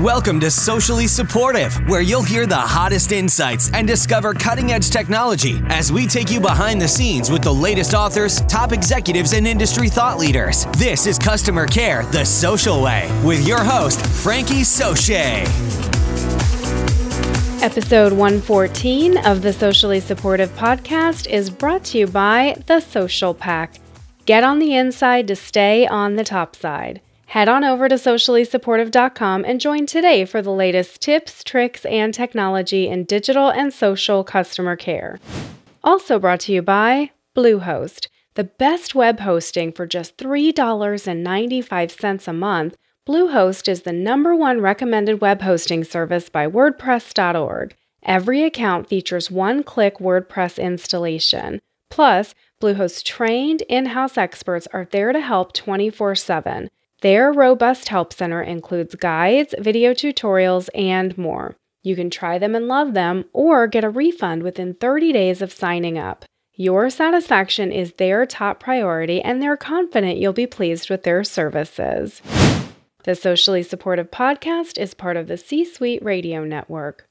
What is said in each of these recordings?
Welcome to Socially Supportive, where you'll hear the hottest insights and discover cutting edge technology as we take you behind the scenes with the latest authors, top executives, and industry thought leaders. This is Customer Care the Social Way with your host, Frankie Soche. Episode 114 of the Socially Supportive Podcast is brought to you by The Social Pack. Get on the inside to stay on the top side. Head on over to sociallysupportive.com and join today for the latest tips, tricks, and technology in digital and social customer care. Also brought to you by Bluehost, the best web hosting for just $3.95 a month. Bluehost is the number one recommended web hosting service by WordPress.org. Every account features one click WordPress installation. Plus, Bluehost's trained in house experts are there to help 24 7. Their robust help center includes guides, video tutorials, and more. You can try them and love them or get a refund within 30 days of signing up. Your satisfaction is their top priority, and they're confident you'll be pleased with their services. The Socially Supportive Podcast is part of the C Suite Radio Network.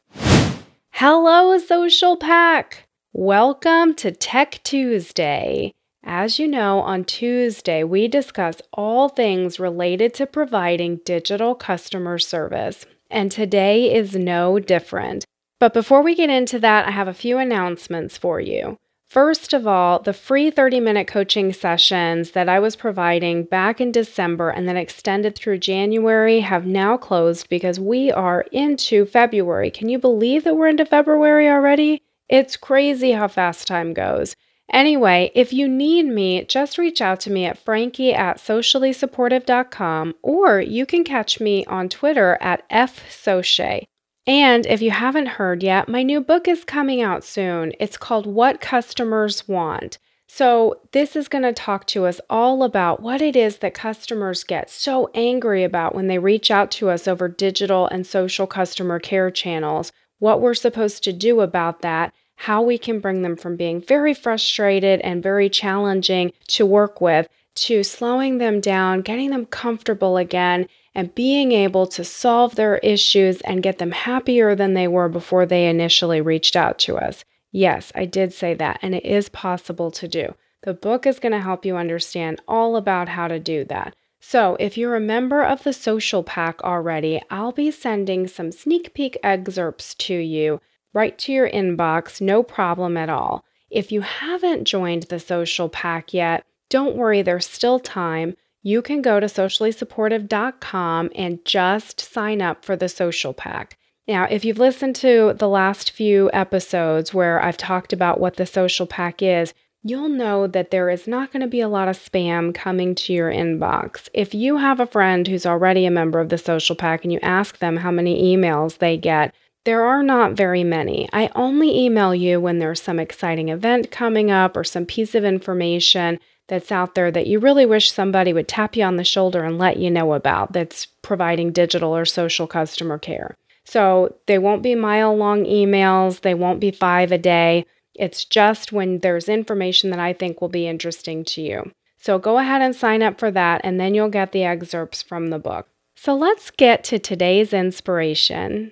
Hello, Social Pack! Welcome to Tech Tuesday. As you know, on Tuesday, we discuss all things related to providing digital customer service, and today is no different. But before we get into that, I have a few announcements for you. First of all, the free 30 minute coaching sessions that I was providing back in December and then extended through January have now closed because we are into February. Can you believe that we're into February already? It's crazy how fast time goes. Anyway, if you need me, just reach out to me at frankie at sociallysupportive.com or you can catch me on Twitter at fsoche. And if you haven't heard yet, my new book is coming out soon. It's called What Customers Want. So, this is going to talk to us all about what it is that customers get so angry about when they reach out to us over digital and social customer care channels, what we're supposed to do about that, how we can bring them from being very frustrated and very challenging to work with to slowing them down, getting them comfortable again, and being able to solve their issues and get them happier than they were before they initially reached out to us. Yes, I did say that, and it is possible to do. The book is going to help you understand all about how to do that. So, if you're a member of the Social Pack already, I'll be sending some sneak peek excerpts to you right to your inbox, no problem at all. If you haven't joined the social pack yet, don't worry, there's still time. You can go to sociallysupportive.com and just sign up for the social pack. Now, if you've listened to the last few episodes where I've talked about what the social pack is, you'll know that there is not going to be a lot of spam coming to your inbox. If you have a friend who's already a member of the social pack and you ask them how many emails they get, there are not very many. I only email you when there's some exciting event coming up or some piece of information that's out there that you really wish somebody would tap you on the shoulder and let you know about that's providing digital or social customer care. So they won't be mile long emails, they won't be five a day. It's just when there's information that I think will be interesting to you. So go ahead and sign up for that, and then you'll get the excerpts from the book. So let's get to today's inspiration.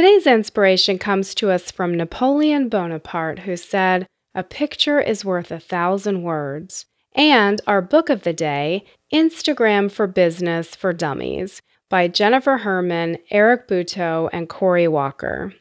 Today's inspiration comes to us from Napoleon Bonaparte, who said, A picture is worth a thousand words. And our book of the day, Instagram for Business for Dummies, by Jennifer Herman, Eric Butow, and Corey Walker.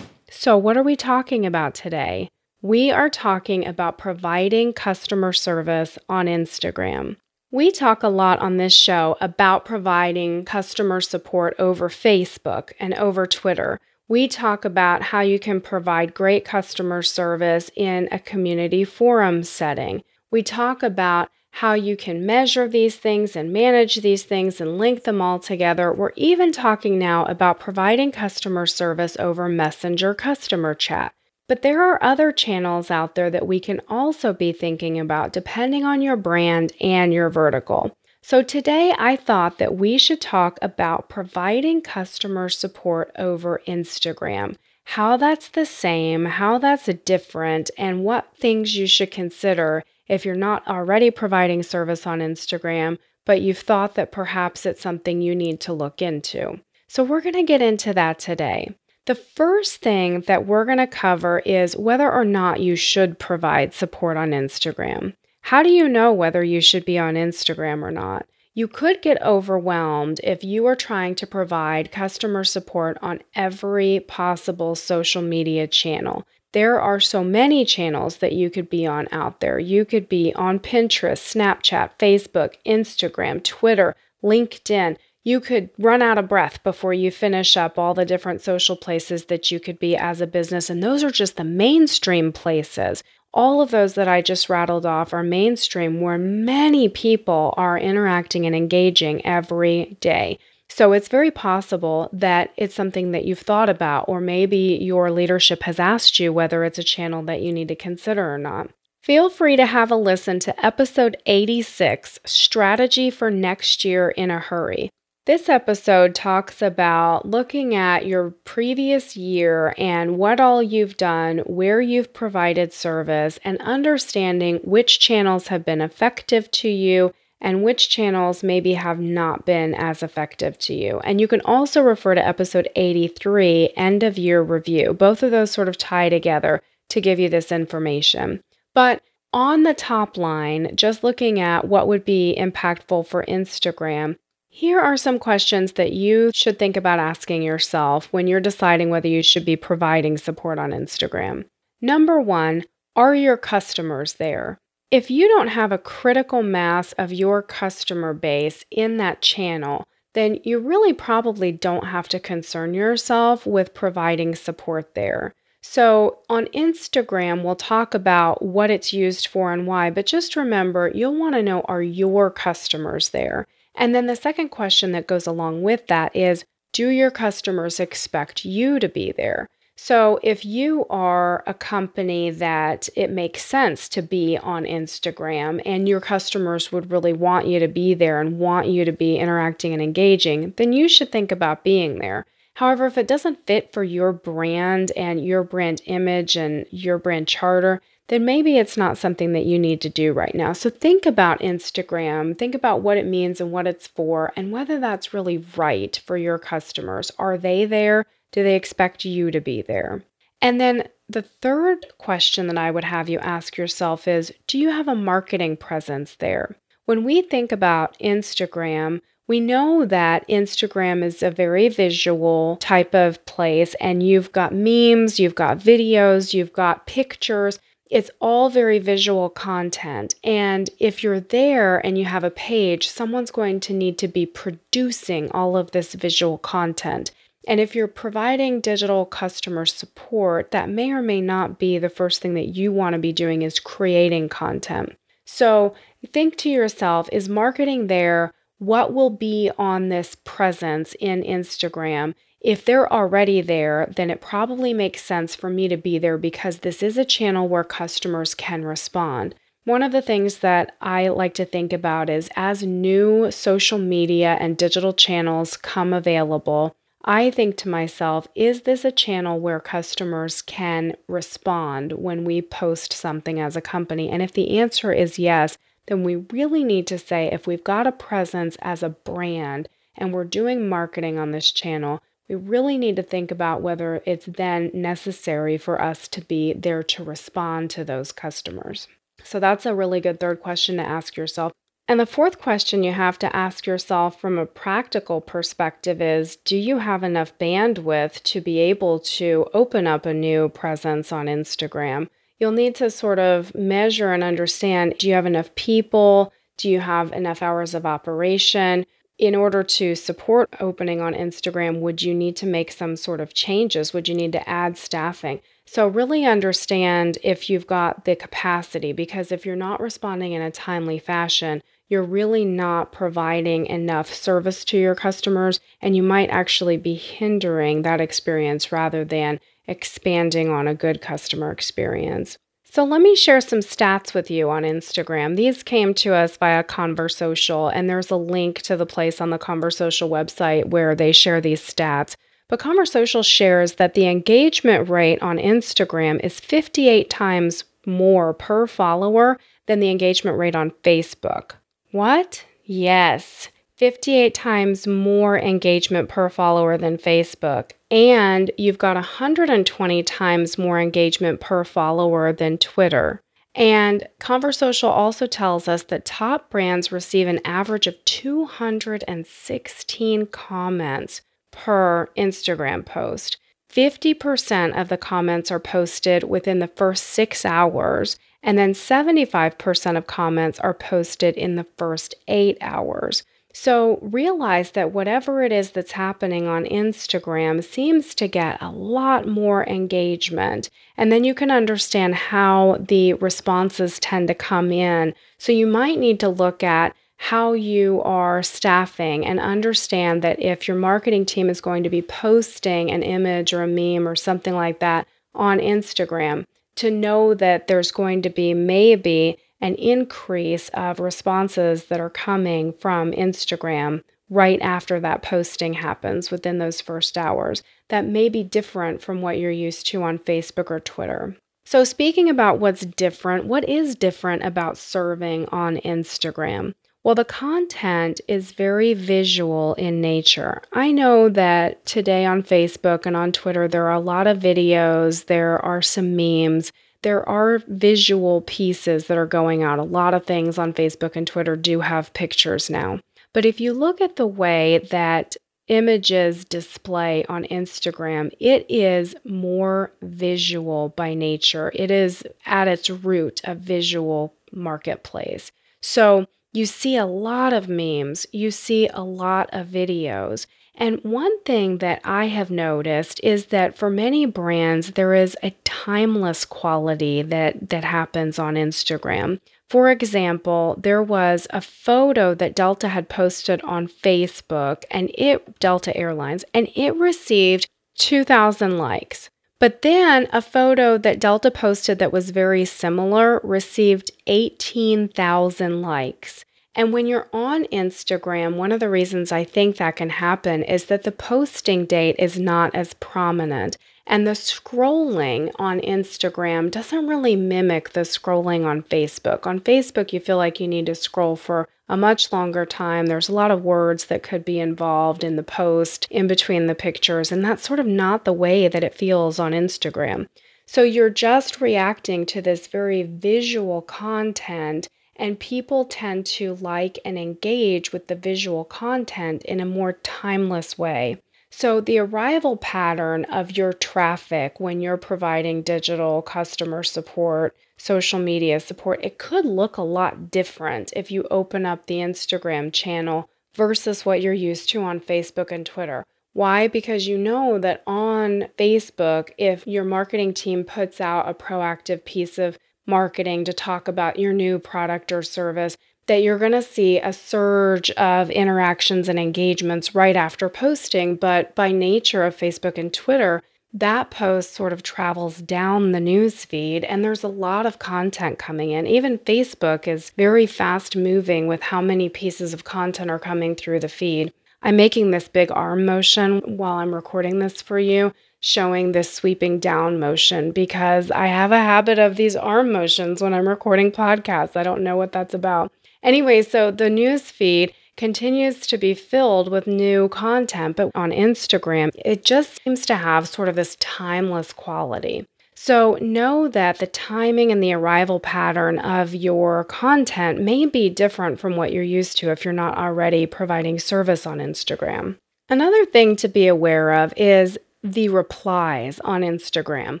So, what are we talking about today? We are talking about providing customer service on Instagram. We talk a lot on this show about providing customer support over Facebook and over Twitter. We talk about how you can provide great customer service in a community forum setting. We talk about how you can measure these things and manage these things and link them all together. We're even talking now about providing customer service over Messenger customer chat. But there are other channels out there that we can also be thinking about depending on your brand and your vertical. So, today I thought that we should talk about providing customer support over Instagram, how that's the same, how that's different, and what things you should consider if you're not already providing service on Instagram, but you've thought that perhaps it's something you need to look into. So, we're going to get into that today. The first thing that we're going to cover is whether or not you should provide support on Instagram. How do you know whether you should be on Instagram or not? You could get overwhelmed if you are trying to provide customer support on every possible social media channel. There are so many channels that you could be on out there. You could be on Pinterest, Snapchat, Facebook, Instagram, Twitter, LinkedIn. You could run out of breath before you finish up all the different social places that you could be as a business. And those are just the mainstream places. All of those that I just rattled off are mainstream where many people are interacting and engaging every day. So it's very possible that it's something that you've thought about, or maybe your leadership has asked you whether it's a channel that you need to consider or not. Feel free to have a listen to episode 86 Strategy for Next Year in a Hurry. This episode talks about looking at your previous year and what all you've done, where you've provided service, and understanding which channels have been effective to you and which channels maybe have not been as effective to you. And you can also refer to episode 83, End of Year Review. Both of those sort of tie together to give you this information. But on the top line, just looking at what would be impactful for Instagram, here are some questions that you should think about asking yourself when you're deciding whether you should be providing support on Instagram. Number one, are your customers there? If you don't have a critical mass of your customer base in that channel, then you really probably don't have to concern yourself with providing support there. So, on Instagram, we'll talk about what it's used for and why, but just remember you'll want to know are your customers there? And then the second question that goes along with that is do your customers expect you to be there? So, if you are a company that it makes sense to be on Instagram and your customers would really want you to be there and want you to be interacting and engaging, then you should think about being there. However, if it doesn't fit for your brand and your brand image and your brand charter, then maybe it's not something that you need to do right now. So think about Instagram, think about what it means and what it's for, and whether that's really right for your customers. Are they there? Do they expect you to be there? And then the third question that I would have you ask yourself is Do you have a marketing presence there? When we think about Instagram, we know that Instagram is a very visual type of place, and you've got memes, you've got videos, you've got pictures. It's all very visual content. And if you're there and you have a page, someone's going to need to be producing all of this visual content. And if you're providing digital customer support, that may or may not be the first thing that you want to be doing is creating content. So think to yourself, is marketing there? What will be on this presence in Instagram? If they're already there, then it probably makes sense for me to be there because this is a channel where customers can respond. One of the things that I like to think about is as new social media and digital channels come available, I think to myself, is this a channel where customers can respond when we post something as a company? And if the answer is yes, then we really need to say if we've got a presence as a brand and we're doing marketing on this channel, we really need to think about whether it's then necessary for us to be there to respond to those customers. So that's a really good third question to ask yourself. And the fourth question you have to ask yourself from a practical perspective is Do you have enough bandwidth to be able to open up a new presence on Instagram? You'll need to sort of measure and understand do you have enough people? Do you have enough hours of operation? In order to support opening on Instagram, would you need to make some sort of changes? Would you need to add staffing? So, really understand if you've got the capacity, because if you're not responding in a timely fashion, you're really not providing enough service to your customers, and you might actually be hindering that experience rather than expanding on a good customer experience. So let me share some stats with you on Instagram. These came to us via Conversocial, and there's a link to the place on the Conversocial website where they share these stats. But Conversocial shares that the engagement rate on Instagram is 58 times more per follower than the engagement rate on Facebook. What? Yes. 58 times more engagement per follower than Facebook, and you've got 120 times more engagement per follower than Twitter. And Conversocial also tells us that top brands receive an average of 216 comments per Instagram post. 50% of the comments are posted within the first six hours, and then 75% of comments are posted in the first eight hours. So realize that whatever it is that's happening on Instagram seems to get a lot more engagement. And then you can understand how the responses tend to come in. So you might need to look at how you are staffing and understand that if your marketing team is going to be posting an image or a meme or something like that on Instagram, to know that there's going to be maybe an increase of responses that are coming from Instagram right after that posting happens within those first hours that may be different from what you're used to on Facebook or Twitter. So, speaking about what's different, what is different about serving on Instagram? Well, the content is very visual in nature. I know that today on Facebook and on Twitter, there are a lot of videos, there are some memes, there are visual pieces that are going out. A lot of things on Facebook and Twitter do have pictures now. But if you look at the way that images display on Instagram, it is more visual by nature. It is at its root a visual marketplace. So you see a lot of memes, you see a lot of videos. And one thing that I have noticed is that for many brands, there is a timeless quality that, that happens on Instagram. For example, there was a photo that Delta had posted on Facebook and it, Delta Airlines, and it received 2,000 likes. But then a photo that Delta posted that was very similar received 18,000 likes. And when you're on Instagram, one of the reasons I think that can happen is that the posting date is not as prominent. And the scrolling on Instagram doesn't really mimic the scrolling on Facebook. On Facebook, you feel like you need to scroll for a much longer time. There's a lot of words that could be involved in the post, in between the pictures, and that's sort of not the way that it feels on Instagram. So you're just reacting to this very visual content, and people tend to like and engage with the visual content in a more timeless way. So, the arrival pattern of your traffic when you're providing digital customer support, social media support, it could look a lot different if you open up the Instagram channel versus what you're used to on Facebook and Twitter. Why? Because you know that on Facebook, if your marketing team puts out a proactive piece of marketing to talk about your new product or service, that you're going to see a surge of interactions and engagements right after posting. But by nature of Facebook and Twitter, that post sort of travels down the news feed and there's a lot of content coming in. Even Facebook is very fast moving with how many pieces of content are coming through the feed. I'm making this big arm motion while I'm recording this for you, showing this sweeping down motion because I have a habit of these arm motions when I'm recording podcasts. I don't know what that's about. Anyway, so the news feed continues to be filled with new content, but on Instagram, it just seems to have sort of this timeless quality. So, know that the timing and the arrival pattern of your content may be different from what you're used to if you're not already providing service on Instagram. Another thing to be aware of is the replies on Instagram.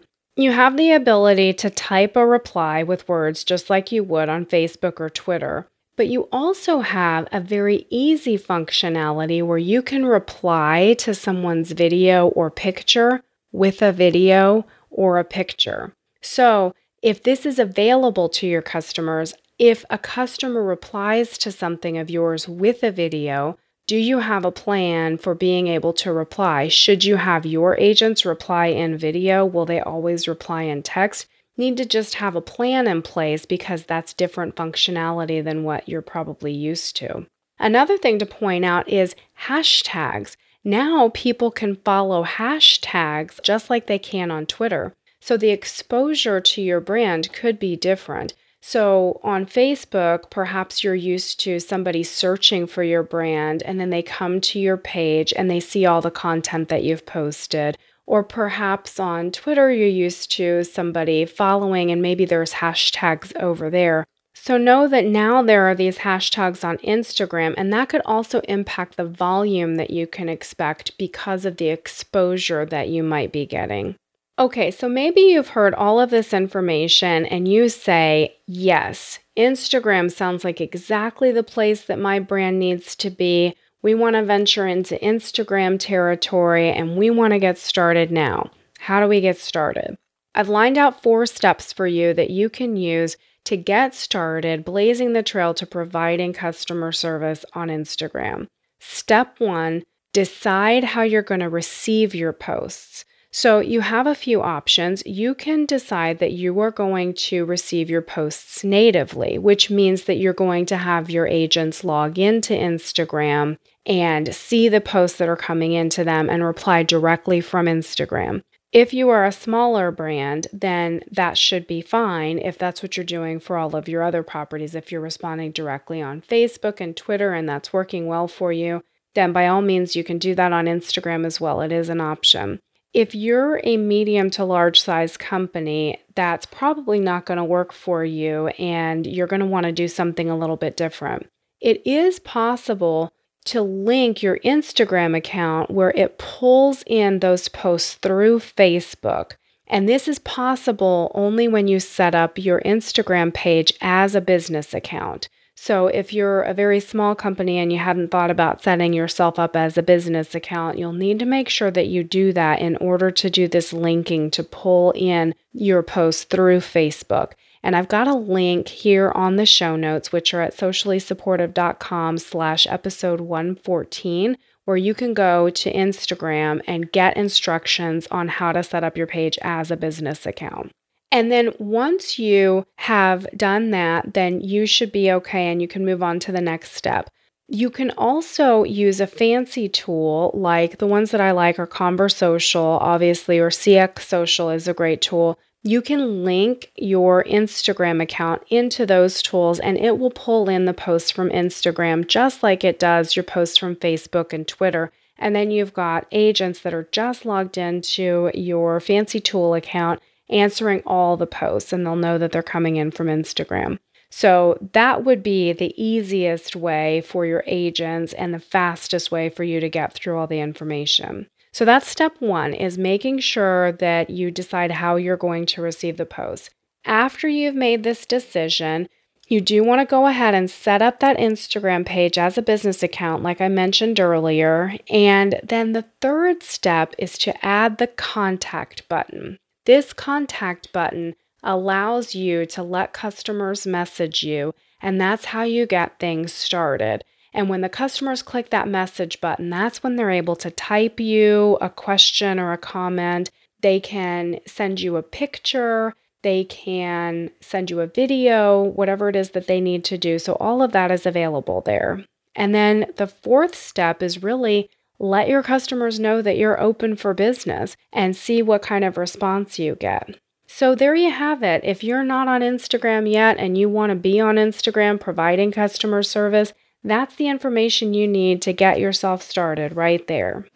You have the ability to type a reply with words just like you would on Facebook or Twitter. But you also have a very easy functionality where you can reply to someone's video or picture with a video or a picture. So, if this is available to your customers, if a customer replies to something of yours with a video, do you have a plan for being able to reply? Should you have your agents reply in video? Will they always reply in text? need to just have a plan in place because that's different functionality than what you're probably used to. Another thing to point out is hashtags. Now people can follow hashtags just like they can on Twitter. So the exposure to your brand could be different. So on Facebook, perhaps you're used to somebody searching for your brand and then they come to your page and they see all the content that you've posted. Or perhaps on Twitter, you're used to somebody following and maybe there's hashtags over there. So know that now there are these hashtags on Instagram, and that could also impact the volume that you can expect because of the exposure that you might be getting. Okay, so maybe you've heard all of this information and you say, yes, Instagram sounds like exactly the place that my brand needs to be. We want to venture into Instagram territory and we want to get started now. How do we get started? I've lined out four steps for you that you can use to get started blazing the trail to providing customer service on Instagram. Step one decide how you're going to receive your posts. So, you have a few options. You can decide that you are going to receive your posts natively, which means that you're going to have your agents log into Instagram and see the posts that are coming into them and reply directly from Instagram. If you are a smaller brand, then that should be fine if that's what you're doing for all of your other properties. If you're responding directly on Facebook and Twitter and that's working well for you, then by all means, you can do that on Instagram as well. It is an option. If you're a medium to large size company, that's probably not going to work for you and you're going to want to do something a little bit different. It is possible to link your Instagram account where it pulls in those posts through Facebook. And this is possible only when you set up your Instagram page as a business account. So, if you're a very small company and you hadn't thought about setting yourself up as a business account, you'll need to make sure that you do that in order to do this linking to pull in your posts through Facebook. And I've got a link here on the show notes, which are at sociallysupportive.com slash episode 114, where you can go to Instagram and get instructions on how to set up your page as a business account. And then once you have done that, then you should be okay and you can move on to the next step. You can also use a fancy tool like the ones that I like are Conversocial, obviously, or CX Social is a great tool you can link your Instagram account into those tools and it will pull in the posts from Instagram just like it does your posts from Facebook and Twitter. And then you've got agents that are just logged into your fancy tool account answering all the posts and they'll know that they're coming in from Instagram. So that would be the easiest way for your agents and the fastest way for you to get through all the information. So that's step one is making sure that you decide how you're going to receive the post. After you've made this decision, you do want to go ahead and set up that Instagram page as a business account, like I mentioned earlier. And then the third step is to add the contact button. This contact button allows you to let customers message you, and that's how you get things started. And when the customers click that message button, that's when they're able to type you a question or a comment. They can send you a picture, they can send you a video, whatever it is that they need to do. So, all of that is available there. And then the fourth step is really let your customers know that you're open for business and see what kind of response you get. So, there you have it. If you're not on Instagram yet and you want to be on Instagram providing customer service, that's the information you need to get yourself started right there.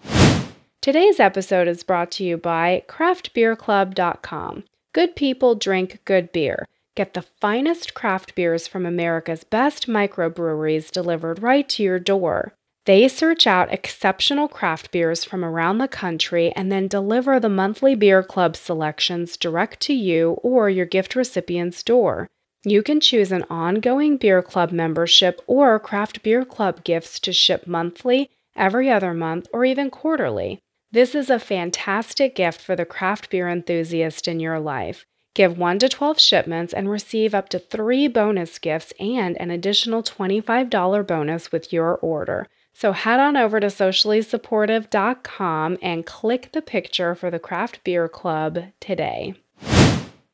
Today's episode is brought to you by craftbeerclub.com. Good people drink good beer. Get the finest craft beers from America's best microbreweries delivered right to your door. They search out exceptional craft beers from around the country and then deliver the monthly beer club selections direct to you or your gift recipient's door. You can choose an ongoing beer club membership or craft beer club gifts to ship monthly, every other month, or even quarterly. This is a fantastic gift for the craft beer enthusiast in your life. Give 1 to 12 shipments and receive up to 3 bonus gifts and an additional $25 bonus with your order. So head on over to sociallysupportive.com and click the picture for the Craft Beer Club today.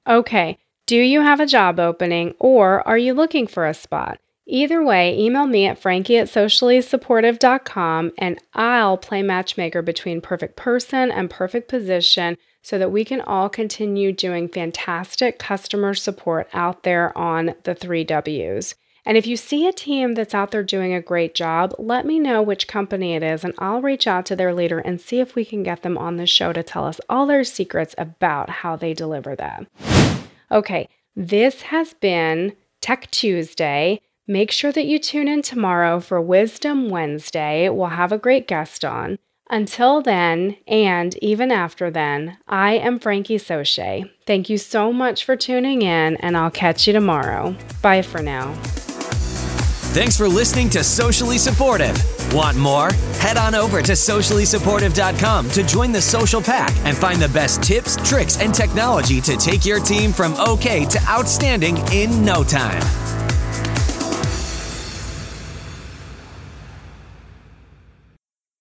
Okay, do you have a job opening or are you looking for a spot? Either way, email me at frankie at sociallysupportive.com and I'll play matchmaker between perfect person and perfect position so that we can all continue doing fantastic customer support out there on the three W's. And if you see a team that's out there doing a great job, let me know which company it is, and I'll reach out to their leader and see if we can get them on the show to tell us all their secrets about how they deliver that. Okay, this has been Tech Tuesday. Make sure that you tune in tomorrow for Wisdom Wednesday. We'll have a great guest on. Until then, and even after then, I am Frankie Soche. Thank you so much for tuning in, and I'll catch you tomorrow. Bye for now. Thanks for listening to Socially Supportive. Want more? Head on over to sociallysupportive.com to join the social pack and find the best tips, tricks, and technology to take your team from okay to outstanding in no time.